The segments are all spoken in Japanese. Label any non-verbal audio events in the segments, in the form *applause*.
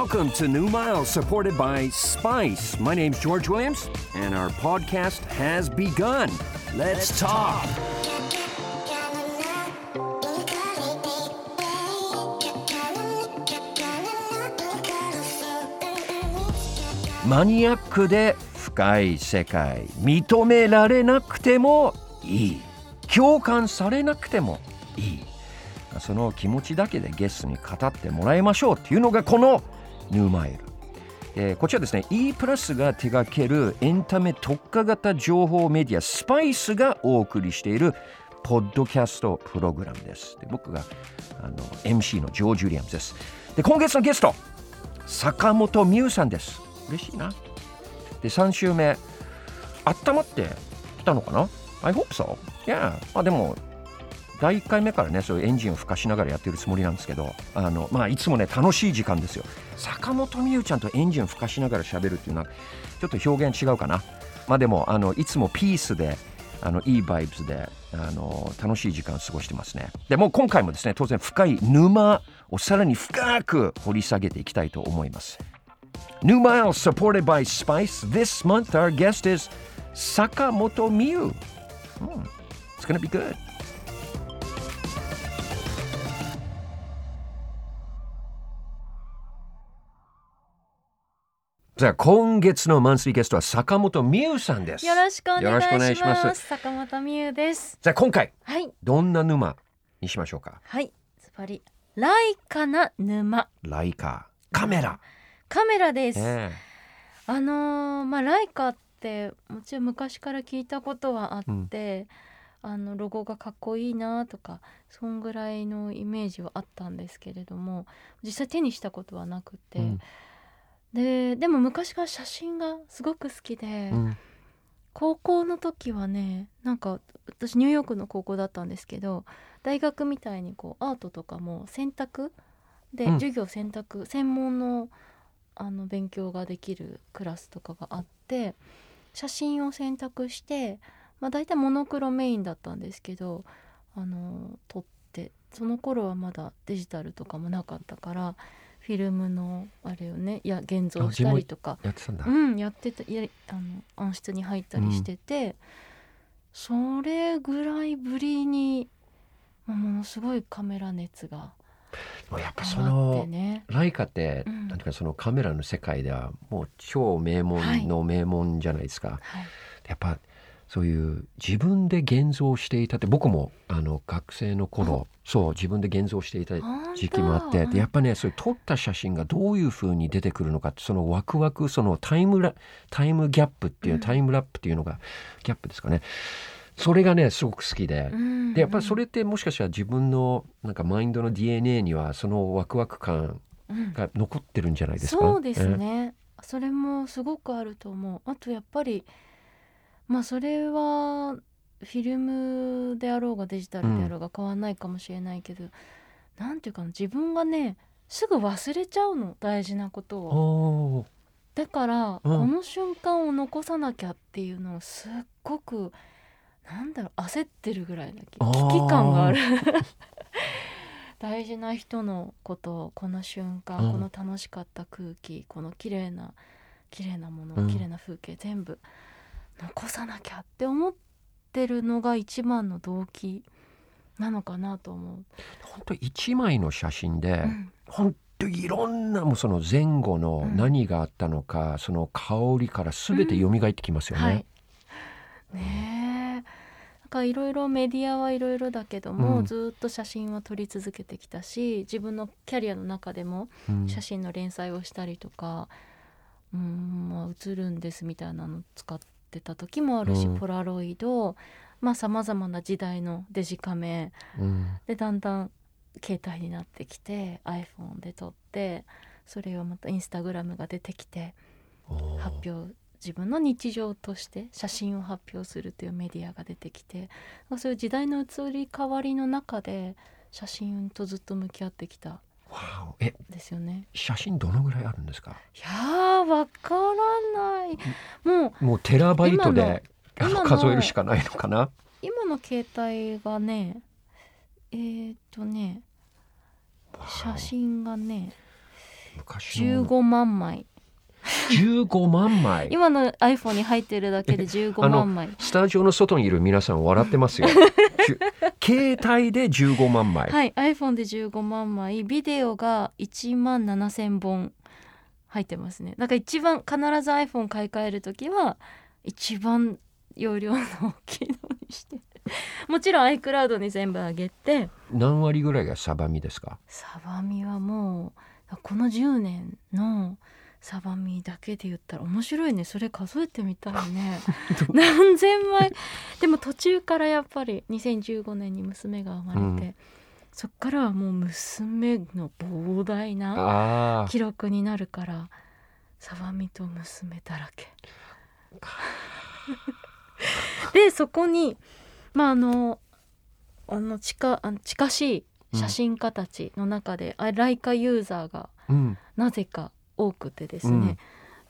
Welcome to New Miles, supported by Spice. My name's George Williams, and our podcast has begun. Let's talk. マニアックで深い世界認められなくてもいい共感されなくてもいいその気持ちだけでゲストに語ってもらいましょうっていうのがこのニューマイル。えー、こちらですね E プラスが手掛けるエンタメ特化型情報メディアスパイスがお送りしているポッドキャストプログラムです。で僕があの MC のジョージ・ュリアムズです。で今月のゲスト坂本美優さんです。嬉しいな。で3週目温まってきたのかな？I hope so yeah あでも第1回目からねそういうエンジンを吹かしながらやってるつもりなんですけどあの、まあ、いつもね楽しい時間ですよ坂本美優ちゃんとエンジンを吹かしながら喋るっていうのはちょっと表現違うかなまあでもあのいつもピースであのいいバイブスであの楽しい時間を過ごしてますねでも今回もですね当然深い沼をさらに深く掘り下げていきたいと思います New Miles supported by Spice. This month, our guest is Sakamoto Miu. Hmm, it's going to be good. じゃあ今月のマンスリーゲストは坂本美優さんです。よろしくお願いします。ます坂本美優です。じゃあ今回、はい、どんな沼にしましょうか？はい、ズバリライカな沼。ライカカメラ。カメラです。えー、あのー、まあライカってもちろん昔から聞いたことはあって、うん、あのロゴがかっこいいなとかそんぐらいのイメージはあったんですけれども実際手にしたことはなくて、うん、ででも昔から写真がすごく好きで、うん、高校の時はねなんか私ニューヨークの高校だったんですけど大学みたいにこうアートとかも選択で、授業選択専門のあの勉強ができるクラスとかがあって写真を選択して、まあ、大体モノクロメインだったんですけどあの撮ってその頃はまだデジタルとかもなかったからフィルムのあれをねいや現像したりとか。やってたんだ、うん、やってたやあの暗室に入ったりしてて、うん、それぐらいぶりにものすごいカメラ熱が。やっぱその、ね、ライカって、うん、なんていうかそのカメラの世界ではもう超名門の名門じゃないですか。はい、やっぱそういう自分で現像していたって僕もあの学生の頃そう自分で現像していた時期もあってでやっぱねそういう撮った写真がどういうふうに出てくるのかってそのワクワクそのタイムラタイムギャップっていう、うん、タイムラップっていうのがギャップですかね。それがねすごく好きで,、でやっぱりそれってもしかしたら自分のなんかマインドの DNA にはそのワクワク感が残ってるんじゃないですか、そうですね、それもすごくあると思う。あとやっぱりまあそれはフィルムであろうがデジタルであろうが変わんないかもしれないけど、うん、なんていうかな自分がねすぐ忘れちゃうの大事なことを。だから、うん、この瞬間を残さなきゃっていうのをすっごくなんだろう焦ってるぐらいの危機感がある。*laughs* 大事な人のことこの瞬間、うん、この楽しかった空気この綺麗な綺麗なもの、うん、綺麗な風景全部残さなきゃって思ってるのが一番の動機なのかなと思う。本当一枚の写真で、うん、本当いろんなもその前後の何があったのか、うん、その香りから全て蘇ってきますよね。うんはい、ねかいろいろメディアはいろいろだけども、うん、ずっと写真は撮り続けてきたし自分のキャリアの中でも写真の連載をしたりとか、うん、まあ、映るんですみたいなの使ってた時もあるし、うん、ポラロイドまあさまざまな時代のデジカメ、うん、でだんだん携帯になってきて iPhone で撮ってそれをまたインスタグラムが出てきて発表自分の日常として写真を発表するというメディアが出てきてそういう時代の移り変わりの中で写真とずっと向き合ってきたえですよね。写真どのぐらいあるんですか？いやわからない。もうもうテラバイトで数えるしかないのかな？今の携帯がねえー、っとね写真がね昔の。15万枚15万枚。今の iPhone に入ってるだけで15万枚。スタジオの外にいる皆さん笑ってますよ。*laughs* 携帯で15万枚、はい iPhone で15万枚。ビデオが1万7000本入ってますね。だから一番必ず iPhone 買い替える時は一番容量の大きいのにして。*laughs* もちろん iCloud に全部上げて。何割ぐらいがサバミですか？サバミはもうこの10年のサバミだけで言ったら面白いね。それ数えてみたいね。*laughs* 何千枚。でも途中からやっぱり2015年に娘が生まれて、うん。そっからはもう娘の膨大な記録になるからサバミと娘だらけ。*laughs* でそこにまああのあの近あの近しい写真家たちの中で、あライカユーザーがうん。なぜか多くてですね、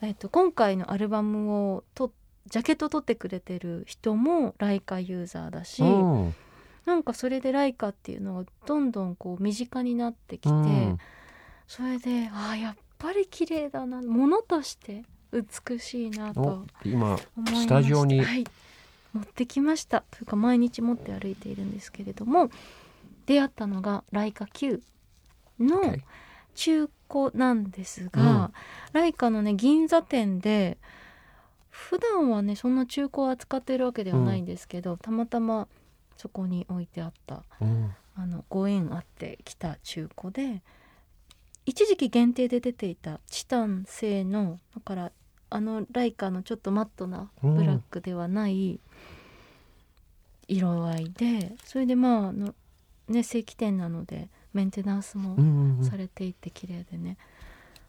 えっと、今回のアルバムをとジャケット撮ってくれてる人もライカユーザーだし、うん。なんかそれでライカっていうのがどんどんこう身近になってきて、うん。それでああやっぱり綺麗だなものとして美しいなとお今思いました。スタジオにはい、持ってきました。というか毎日持って歩いているんですけれども出会ったのがライカ Q の OK 中古なんですが、うん。ライカのね銀座店で普段はねそんな中古を扱っているわけではないんですけど、たまたまそこに置いてあったうん。あのご縁あってきた中古で一時期限定で出ていたチタン製のだからあのライカのちょっとマットなブラックではない色合いで、それでまああのね正規店なのでメンテナンスもうんうんうん。されていて綺麗でね、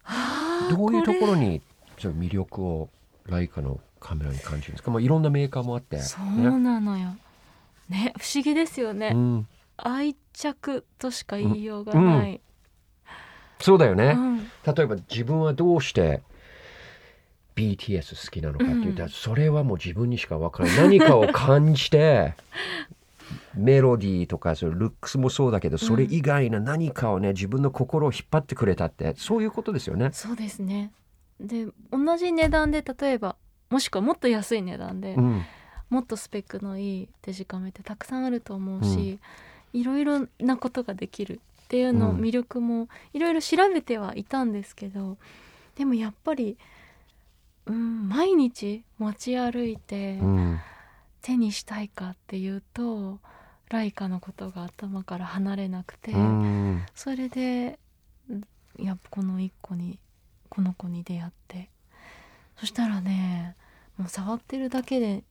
あーどういうところれにじゃあ魅力をライカのカメラに感じるんですか、まあ、いろんなメーカーもあってそうなのよ。ね不思議ですよね、うん、愛着としか言いようがない、そうだよね、うん。例えば自分はどうして BTS 好きなのかって言ったら、うん。それはもう自分にしか分からない。何かを感じて *laughs* メロディーとかそのルックスもそうだけどそれ以外の何かをね自分の心を引っ張ってくれたってそういうことですよね。そうですね。で同じ値段で例えばもしくはもっと安い値段で、うん。もっとスペックのいいデジカメってたくさんあると思うし、いろいろなことができるっていうのうん。魅力もいろいろ調べてはいたんですけどでもやっぱり、うん、毎日持ち歩いてうん。手にしたいかっていうとライカのことが頭から離れなくて、うん。それでやっぱこの一個にこの子に出会ってそしたらねもう触ってるだけで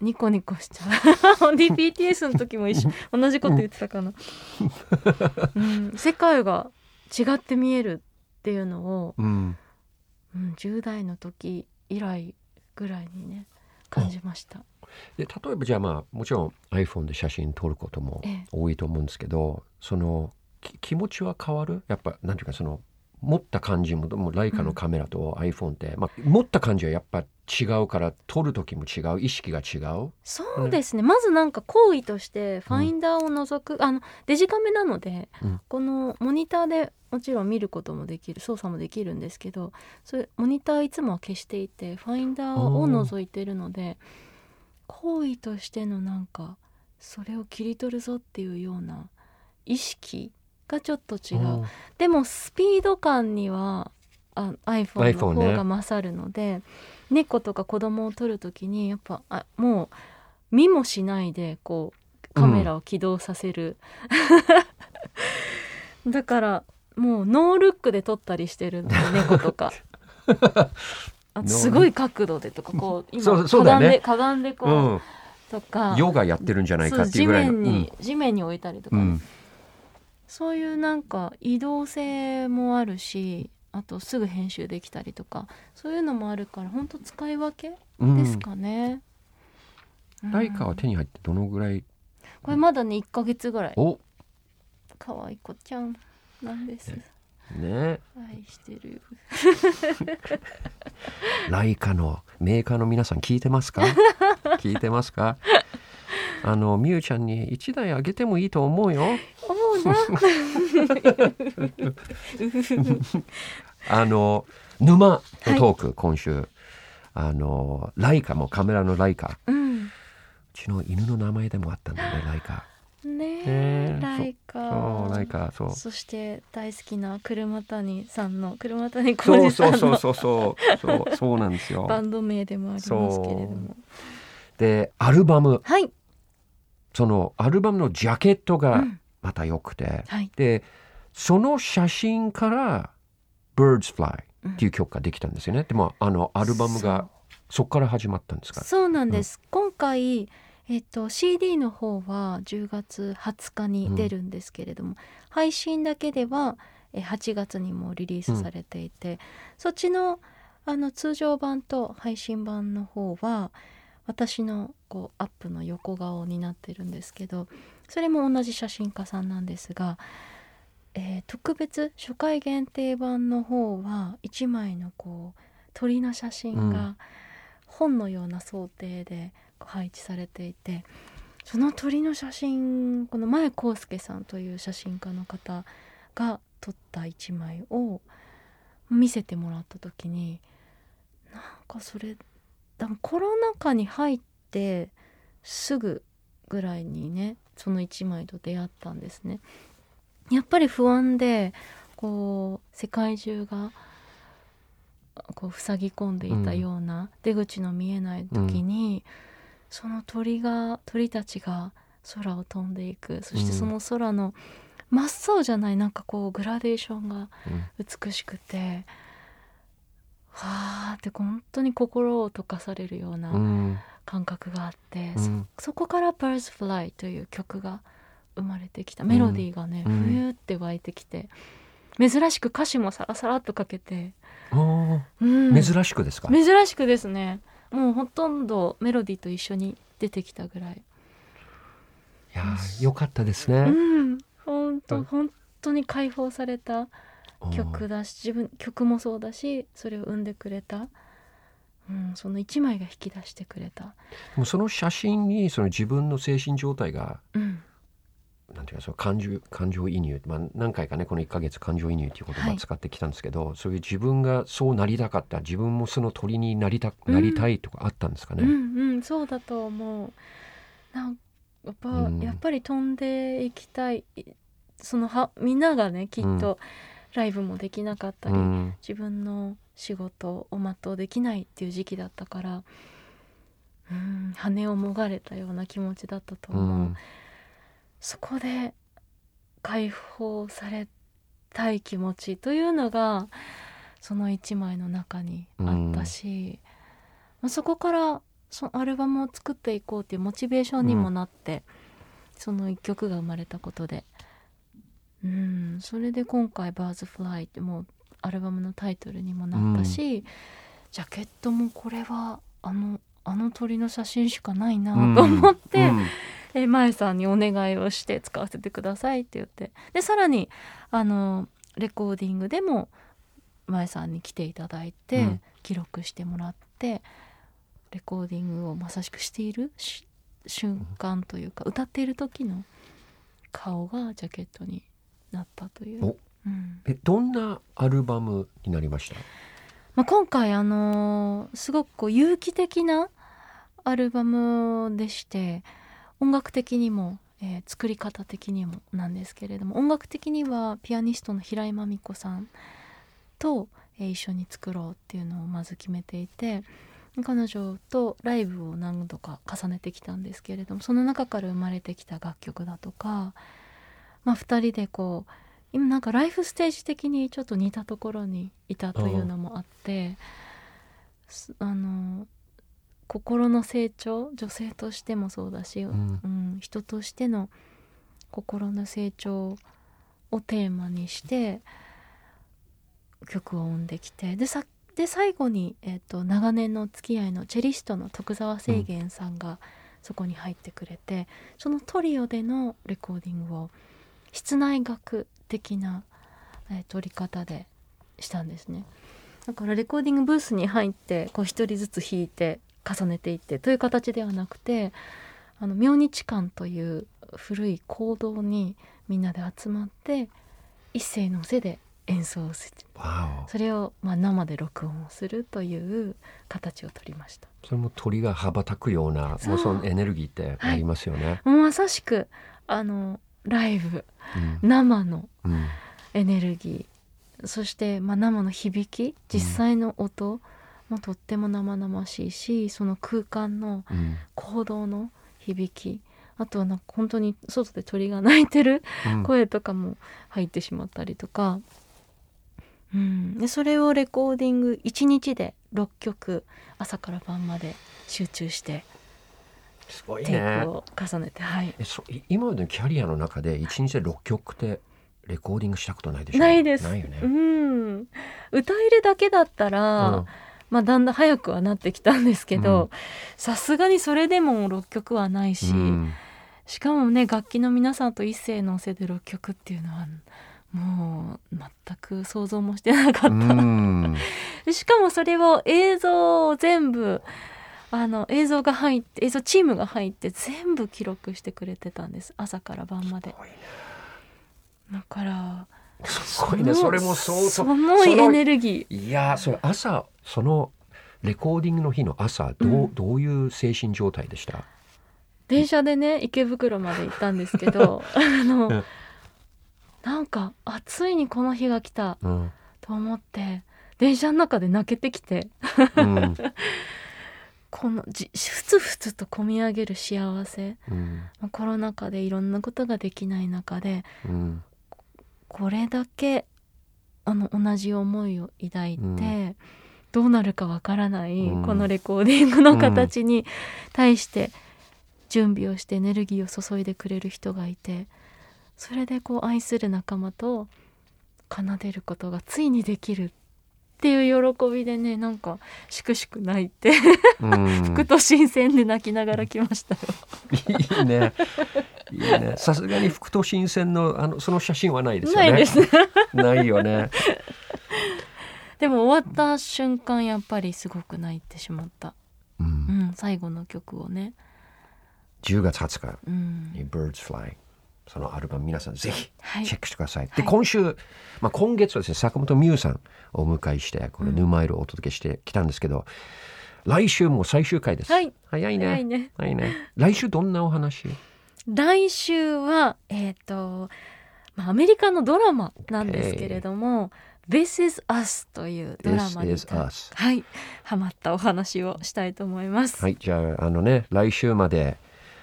ニコニコしちゃう。*laughs* DPTS の時も一緒。同じこと言ってたかな、うん、世界が違って見えるっていうのを、うん。うん、10代の時以来ぐらいにね感じましたで例えばじゃあまあもちろん iPhone で写真撮ることもええ。多いと思うんですけどそのき気持ちは変わる？やっぱなんていうかその持った感じもライカのカメラと iPhone って、まあ、持った感じはやっぱ違うから撮る時も違う意識が違う。そうですね、まずなんか行為としてファインダーを除く、あのデジカメなので、うん。このモニターでもちろん見ることもできる操作もできるんですけどそれモニターいつもは消していてファインダーを除いてるので行為としてのなんかそれを切り取るぞっていうような意識がちょっと違う、うん。でもスピード感にはあ iPhone の方が勝るので、猫とか子供を撮る時にやっぱあもう見もしないでこうカメラを起動させる、*laughs* だからもうノールックで撮ったりしてるの猫とか *laughs* すごい角度でとかこう *laughs* 今かがんでかがんでこう、うん、とかヨガやってるんじゃないかっていうぐらいの。地面に、地面に置いたりとか。ね、うん。そういうなんか移動性もあるしあとすぐ編集できたりとかそういうのもあるから本当使い分けうん。ですかね、うん。ライカは手に入ってどのぐらい？これまだね1ヶ月ぐらい。お。可愛い子ちゃんなんですね。愛してる。ライカのメーカーの皆さん聞いてますか？*laughs* 聞いてますか？あのみゆちゃんに1台あげてもいいと思うよ。思うな。*laughs* あの沼のトーク、はい、今週。あのライカもカメラのライカ、うん、うちの犬の名前でもあったんだねライカ。ねえー、ライカそうライカそう。そして大好きな車谷さんの車谷浩二さんの。そうそうそうそうそうそうなんですよ。バンド名でもありますけれども。でアルバム、はい、そのアルバムのジャケットがまた良くて、うんはい、でその写真から「Birds Fly」っていう曲ができたんですよね、うん、でもあのアルバムがそこから始まったんですか？そうなんです、うん、今回えっと、CD の方は10月20日に出るんですけれども、うん、配信だけでは8月にもリリースされていて、うん、そっちのあの通常版と配信版の方は私のこうアップの横顔になってるんですけどそれも同じ写真家さんなんですが、えー、特別初回限定版の方は1枚のこう鳥の写真が本のような想定で配置されていてその鳥の写真この前康介さんという写真家の方が撮った1枚を見せてもらった時になんかそれコロナ禍に入ってすぐぐらいにねその1枚と出会ったんですね。やっぱり不安でこう世界中がこう塞ぎ込んでいたような、出口の見えない時に、うんその鳥が鳥たちが空を飛んでいく。そしてその空の真っ青じゃないなんかこうグラデーションが美しくて、うん、はあって本当に心を溶かされるような感覚があって、うん、そこから「Birds Fly」という曲が生まれてきた。メロディーがね、うん、冬って湧いてきて珍しく歌詞もサラサラっとかけて、うん、珍しくですか？珍しくですねもうほとんどメロディーと一緒に出てきたぐらい。いやよかったですね。うん本当本当に解放された曲だし自分曲もそうだしそれを生んでくれた、うん、その一枚が引き出してくれた。もうその写真にその自分の精神状態が、ていうかその感情感情移入、まあ、何回かねこの1か月感情移入っていう言葉を使ってきたんですけど、はい、そういう自分がそうなりたかった自分もその鳥になりたなりたいとかあったんですかね？うん、うん、そうだと思う。なんやっぱ、うん、やっぱり飛んでいきたい。そのはみんながねきっとライブもできなかったり、うん、自分の仕事を全うできないっていう時期だったから、うん、羽をもがれたような気持ちだったと思う。そこで解放されたい気持ちというのがその一枚の中にあったし、うん、そこからそのアルバムを作っていこうっていうモチベーションにもなって、うん、その一曲が生まれたことで。うん。それで今回「バーズフライってもうアルバムのタイトルにもなったし、うん、ジャケットもこれはあのあの鳥の写真しかないなと思って、え前さんにお願いをして使わせてくださいって言って。でさらにあのレコーディングでも前さんに来ていただいて、うん、記録してもらってレコーディングをまさしくしている瞬間というか歌っている時の顔がジャケットになったという。うん、えどんなアルバムになりました、まあ、今回あのー、すごくこう有機的なアルバムでして音楽的にも、えー、作り方的にもなんですけれども音楽的にはピアニストの平井真美子さんと、えー、一緒に作ろうっていうのをまず決めていて彼女とライブを何度か重ねてきたんですけれどもその中から生まれてきた楽曲だとか、まあ、2人でこう今なんかライフステージ的にちょっと似たところにいたというのもあってあの心の成長女性としてもそうだし、うん、うん、人としての心の成長をテーマにして曲を生んできてでさで最後に、えーと、長年の付き合いのチェリストの徳澤清源さんがそこに入ってくれて、うん、そのトリオでのレコーディングを室内楽的な、えー、撮り方でしたんですね。だからレコーディングブースに入ってこう一人ずつ弾いて重ねていってという形ではなくてあの明日館という古い講堂にみんなで集まって一斉のせで演奏をするそれをまあ生で録音をするという形を取りました。それも鳥が羽ばたくようなもうそのエネルギーってありますよね。もうまさしくあのライブうん。生のうん。エネルギー。そして、まあ、生の響き実際の音もとっても生々しいしその空間のうん。行動の響きあとはなんか本当に外で鳥が鳴いてるうん。声とかも入ってしまったりとか、うん、でそれをレコーディング1日で6曲朝から晩まで集中してすごいテイねク。を重ねて、はい、えそい今までのキャリアの中で一日で6曲ってレコーディングしたことないでしょ？ないです。ないよね。うん、歌えるだけだったら、うんまあ、だんだん早くはなってきたんですけどさすがにそれでも6曲はないし、うん。しかもね楽器の皆さんと一斉のせで6曲っていうのはもう全く想像もしてなかった、うん。*laughs* でしかもそれを映像を全部あの映像が入って映像チームが入って全部記録してくれてたんです。朝から晩まで。だからすごいね。それも相当。そのエネルギー。いやーそれ朝そのレコーディングの日の朝どう,、うん。どういう精神状態でした？電車でね池袋まで行ったんですけど *laughs* あの、うん。なんかあついにこの日が来たうん、と思って電車の中で泣けてきて。うん。*laughs* このじふつふつと込み上げる幸せ。うん。まあコロナ禍でいろんなことができない中でうん。これだけあの同じ思いを抱いて、うんどうなるかわからない、うん。このレコーディングの形に対して準備をしてエネルギーを注いでくれる人がいてそれでこう愛する仲間と奏でることがついにできるっていう喜びでねなんかしくしく泣いて、うん。服と新鮮で泣きながら来ましたよ。いいね。いいね。さすがに副都心線のあのその写真はないですよね。ないですね。ないよねでも終わった瞬間やっぱりすごく泣いてしまった、ううんん、最後の曲をね、10月20日。うん。に Birds Fly そのアルバム皆さんぜひはい。チェックしてください。ではい。今週、まあ、今月はですね坂本美優さんをお迎えしてこの「ヌーマイル」をお届けしてきたんですけど、来週も最終回です。はい。早いね。早いね。早いね。来週どんなお話？来週はえっ、と、まあ、アメリカのドラマなんですけれども「This is Us」というドラマ This に is Us はいハマったお話をしたいと思います。はいじゃああのね来週まで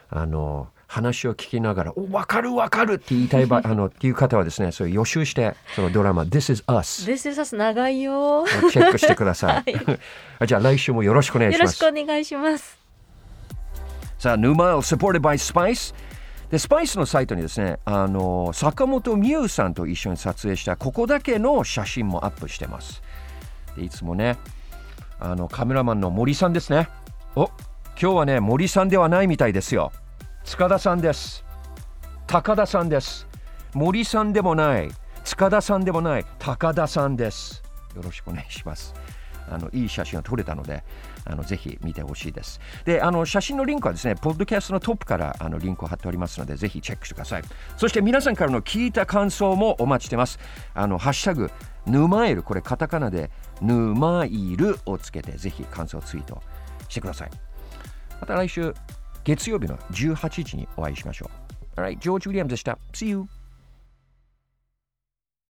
あの話を聞きながら「お分かる分かる」って言いたいばあのっていう方はですねそれ予習してそのドラマ「This is Us」This is Us 長いよ。をチェックしてください。じゃあ来週もよろしくお願いしますよろしく。お願いします。さあ、ヌーマイル supported by Spice。で、スパイスのサイトにですね、あの、坂本美優さんと一緒に撮影したここだけの写真もアップしてます。でいつもね、あの、カメラマンの森さんですね。お、今日はね、森さんではないみたいですよ。塚田さんです。高田さんです。森さんでもない、塚田さんでもない、高田さんです。よろしくお願いします。あのいい写真が撮れたので、あのぜひ見てほしいです。で、あの写真のリンクはですね、ポッドキャストのトップからあのリンクを貼っておりますので、ぜひチェックしてください。そして皆さんからの聞いた感想もお待ちしてます。あのハッシュタグヌマイル、これカタカナでヌマイルをつけて、ぜひ感想ツイートしてください。また来週月曜日の18時にお会いしましょう。Alright, ジョージ・ウィリアムズでした。See you!